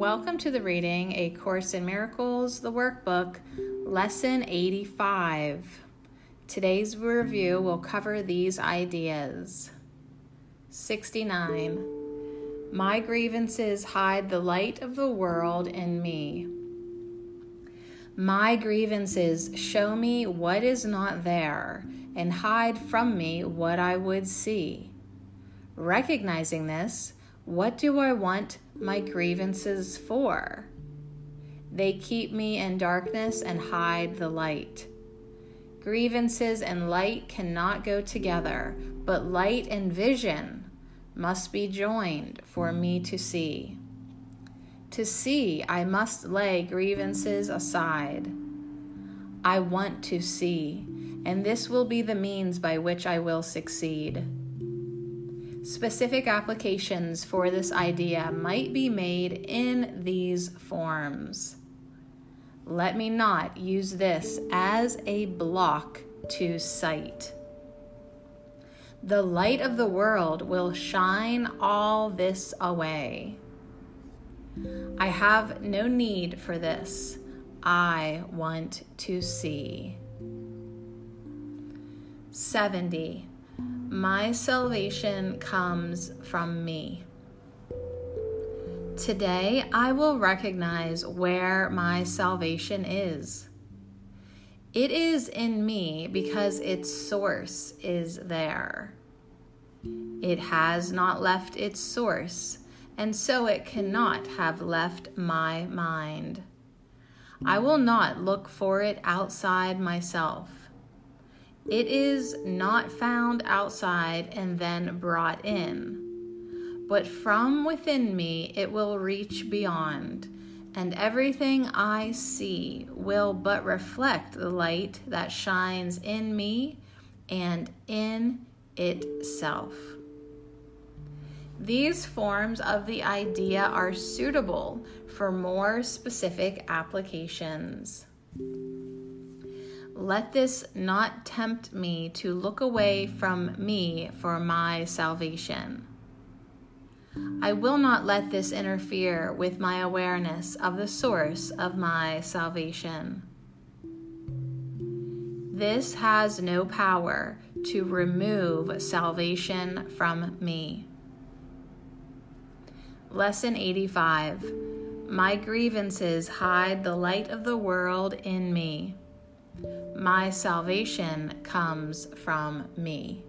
Welcome to the reading A Course in Miracles, the workbook, Lesson 85. Today's review will cover these ideas. 69. My grievances hide the light of the world in me. My grievances show me what is not there and hide from me what I would see. Recognizing this, what do I want my grievances for? They keep me in darkness and hide the light. Grievances and light cannot go together, but light and vision must be joined for me to see. To see, I must lay grievances aside. I want to see, and this will be the means by which I will succeed. Specific applications for this idea might be made in these forms. Let me not use this as a block to sight. The light of the world will shine all this away. I have no need for this. I want to see. 70. My salvation comes from me. Today, I will recognize where my salvation is. It is in me because its source is there. It has not left its source, and so it cannot have left my mind. I will not look for it outside myself. It is not found outside and then brought in, but from within me it will reach beyond, and everything I see will but reflect the light that shines in me and in itself. These forms of the idea are suitable for more specific applications. Let this not tempt me to look away from me for my salvation. I will not let this interfere with my awareness of the source of my salvation. This has no power to remove salvation from me. Lesson 85 My grievances hide the light of the world in me. My salvation comes from me.